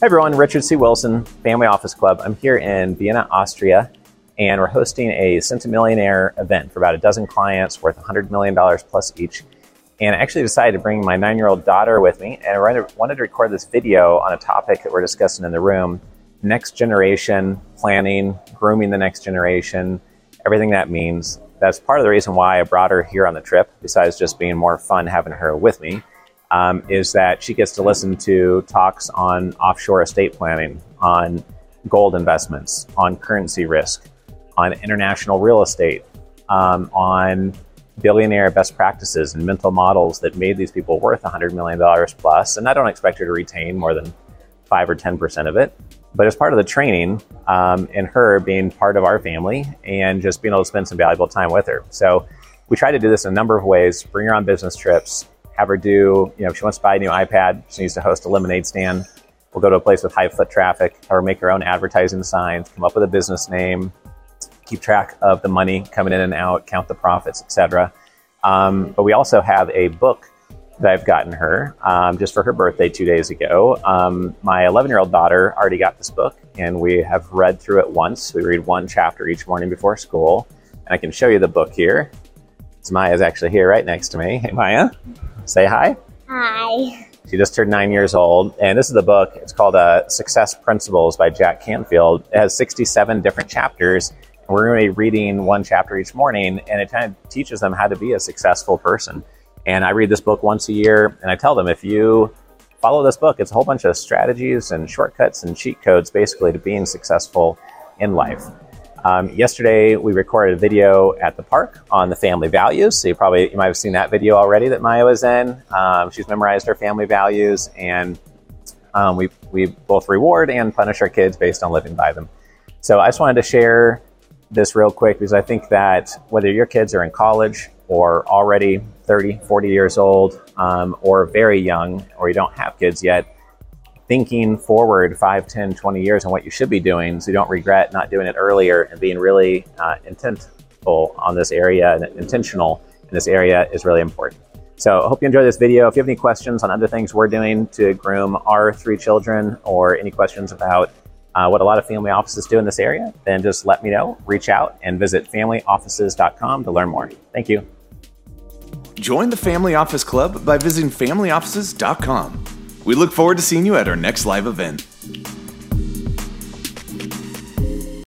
Hi everyone, Richard C. Wilson, Family Office Club. I'm here in Vienna, Austria, and we're hosting a Centimillionaire event for about a dozen clients worth $100 million plus each. And I actually decided to bring my nine year old daughter with me, and I wanted to record this video on a topic that we're discussing in the room next generation planning, grooming the next generation, everything that means. That's part of the reason why I brought her here on the trip, besides just being more fun having her with me um, is that she gets to listen to talks on offshore estate planning, on gold investments, on currency risk, on international real estate, um, on billionaire best practices and mental models that made these people worth $100 million plus. And I don't expect her to retain more than 5 or 10% of it. But as part of the training, um, and her being part of our family and just being able to spend some valuable time with her. So we try to do this in a number of ways bring her on business trips, have her do, you know, if she wants to buy a new iPad, she needs to host a lemonade stand. We'll go to a place with high foot traffic, have her make her own advertising signs, come up with a business name, keep track of the money coming in and out, count the profits, etc. Um, but we also have a book that I've gotten her um, just for her birthday two days ago. Um, my 11 year old daughter already got this book, and we have read through it once. We read one chapter each morning before school. And I can show you the book here. So Maya's actually here right next to me. Hey, Maya. Say hi. Hi. She just turned nine years old, and this is the book. It's called uh, Success Principles by Jack Canfield. It has 67 different chapters. And we're going to be reading one chapter each morning, and it kind of teaches them how to be a successful person. And I read this book once a year, and I tell them if you follow this book, it's a whole bunch of strategies and shortcuts and cheat codes basically to being successful in life. Um, yesterday, we recorded a video at the park on the family values. So you probably you might have seen that video already that Maya was in. Um, she's memorized her family values, and um, we we both reward and punish our kids based on living by them. So I just wanted to share this real quick because I think that whether your kids are in college or already 30, 40 years old, um, or very young, or you don't have kids yet, thinking forward 5, 10, 20 years on what you should be doing so you don't regret not doing it earlier and being really uh, intentful on this area and intentional in this area is really important. So I hope you enjoy this video. If you have any questions on other things we're doing to groom our three children or any questions about uh, what a lot of family offices do in this area, then just let me know, reach out, and visit familyoffices.com to learn more. Thank you. Join the Family Office Club by visiting familyoffices.com. We look forward to seeing you at our next live event.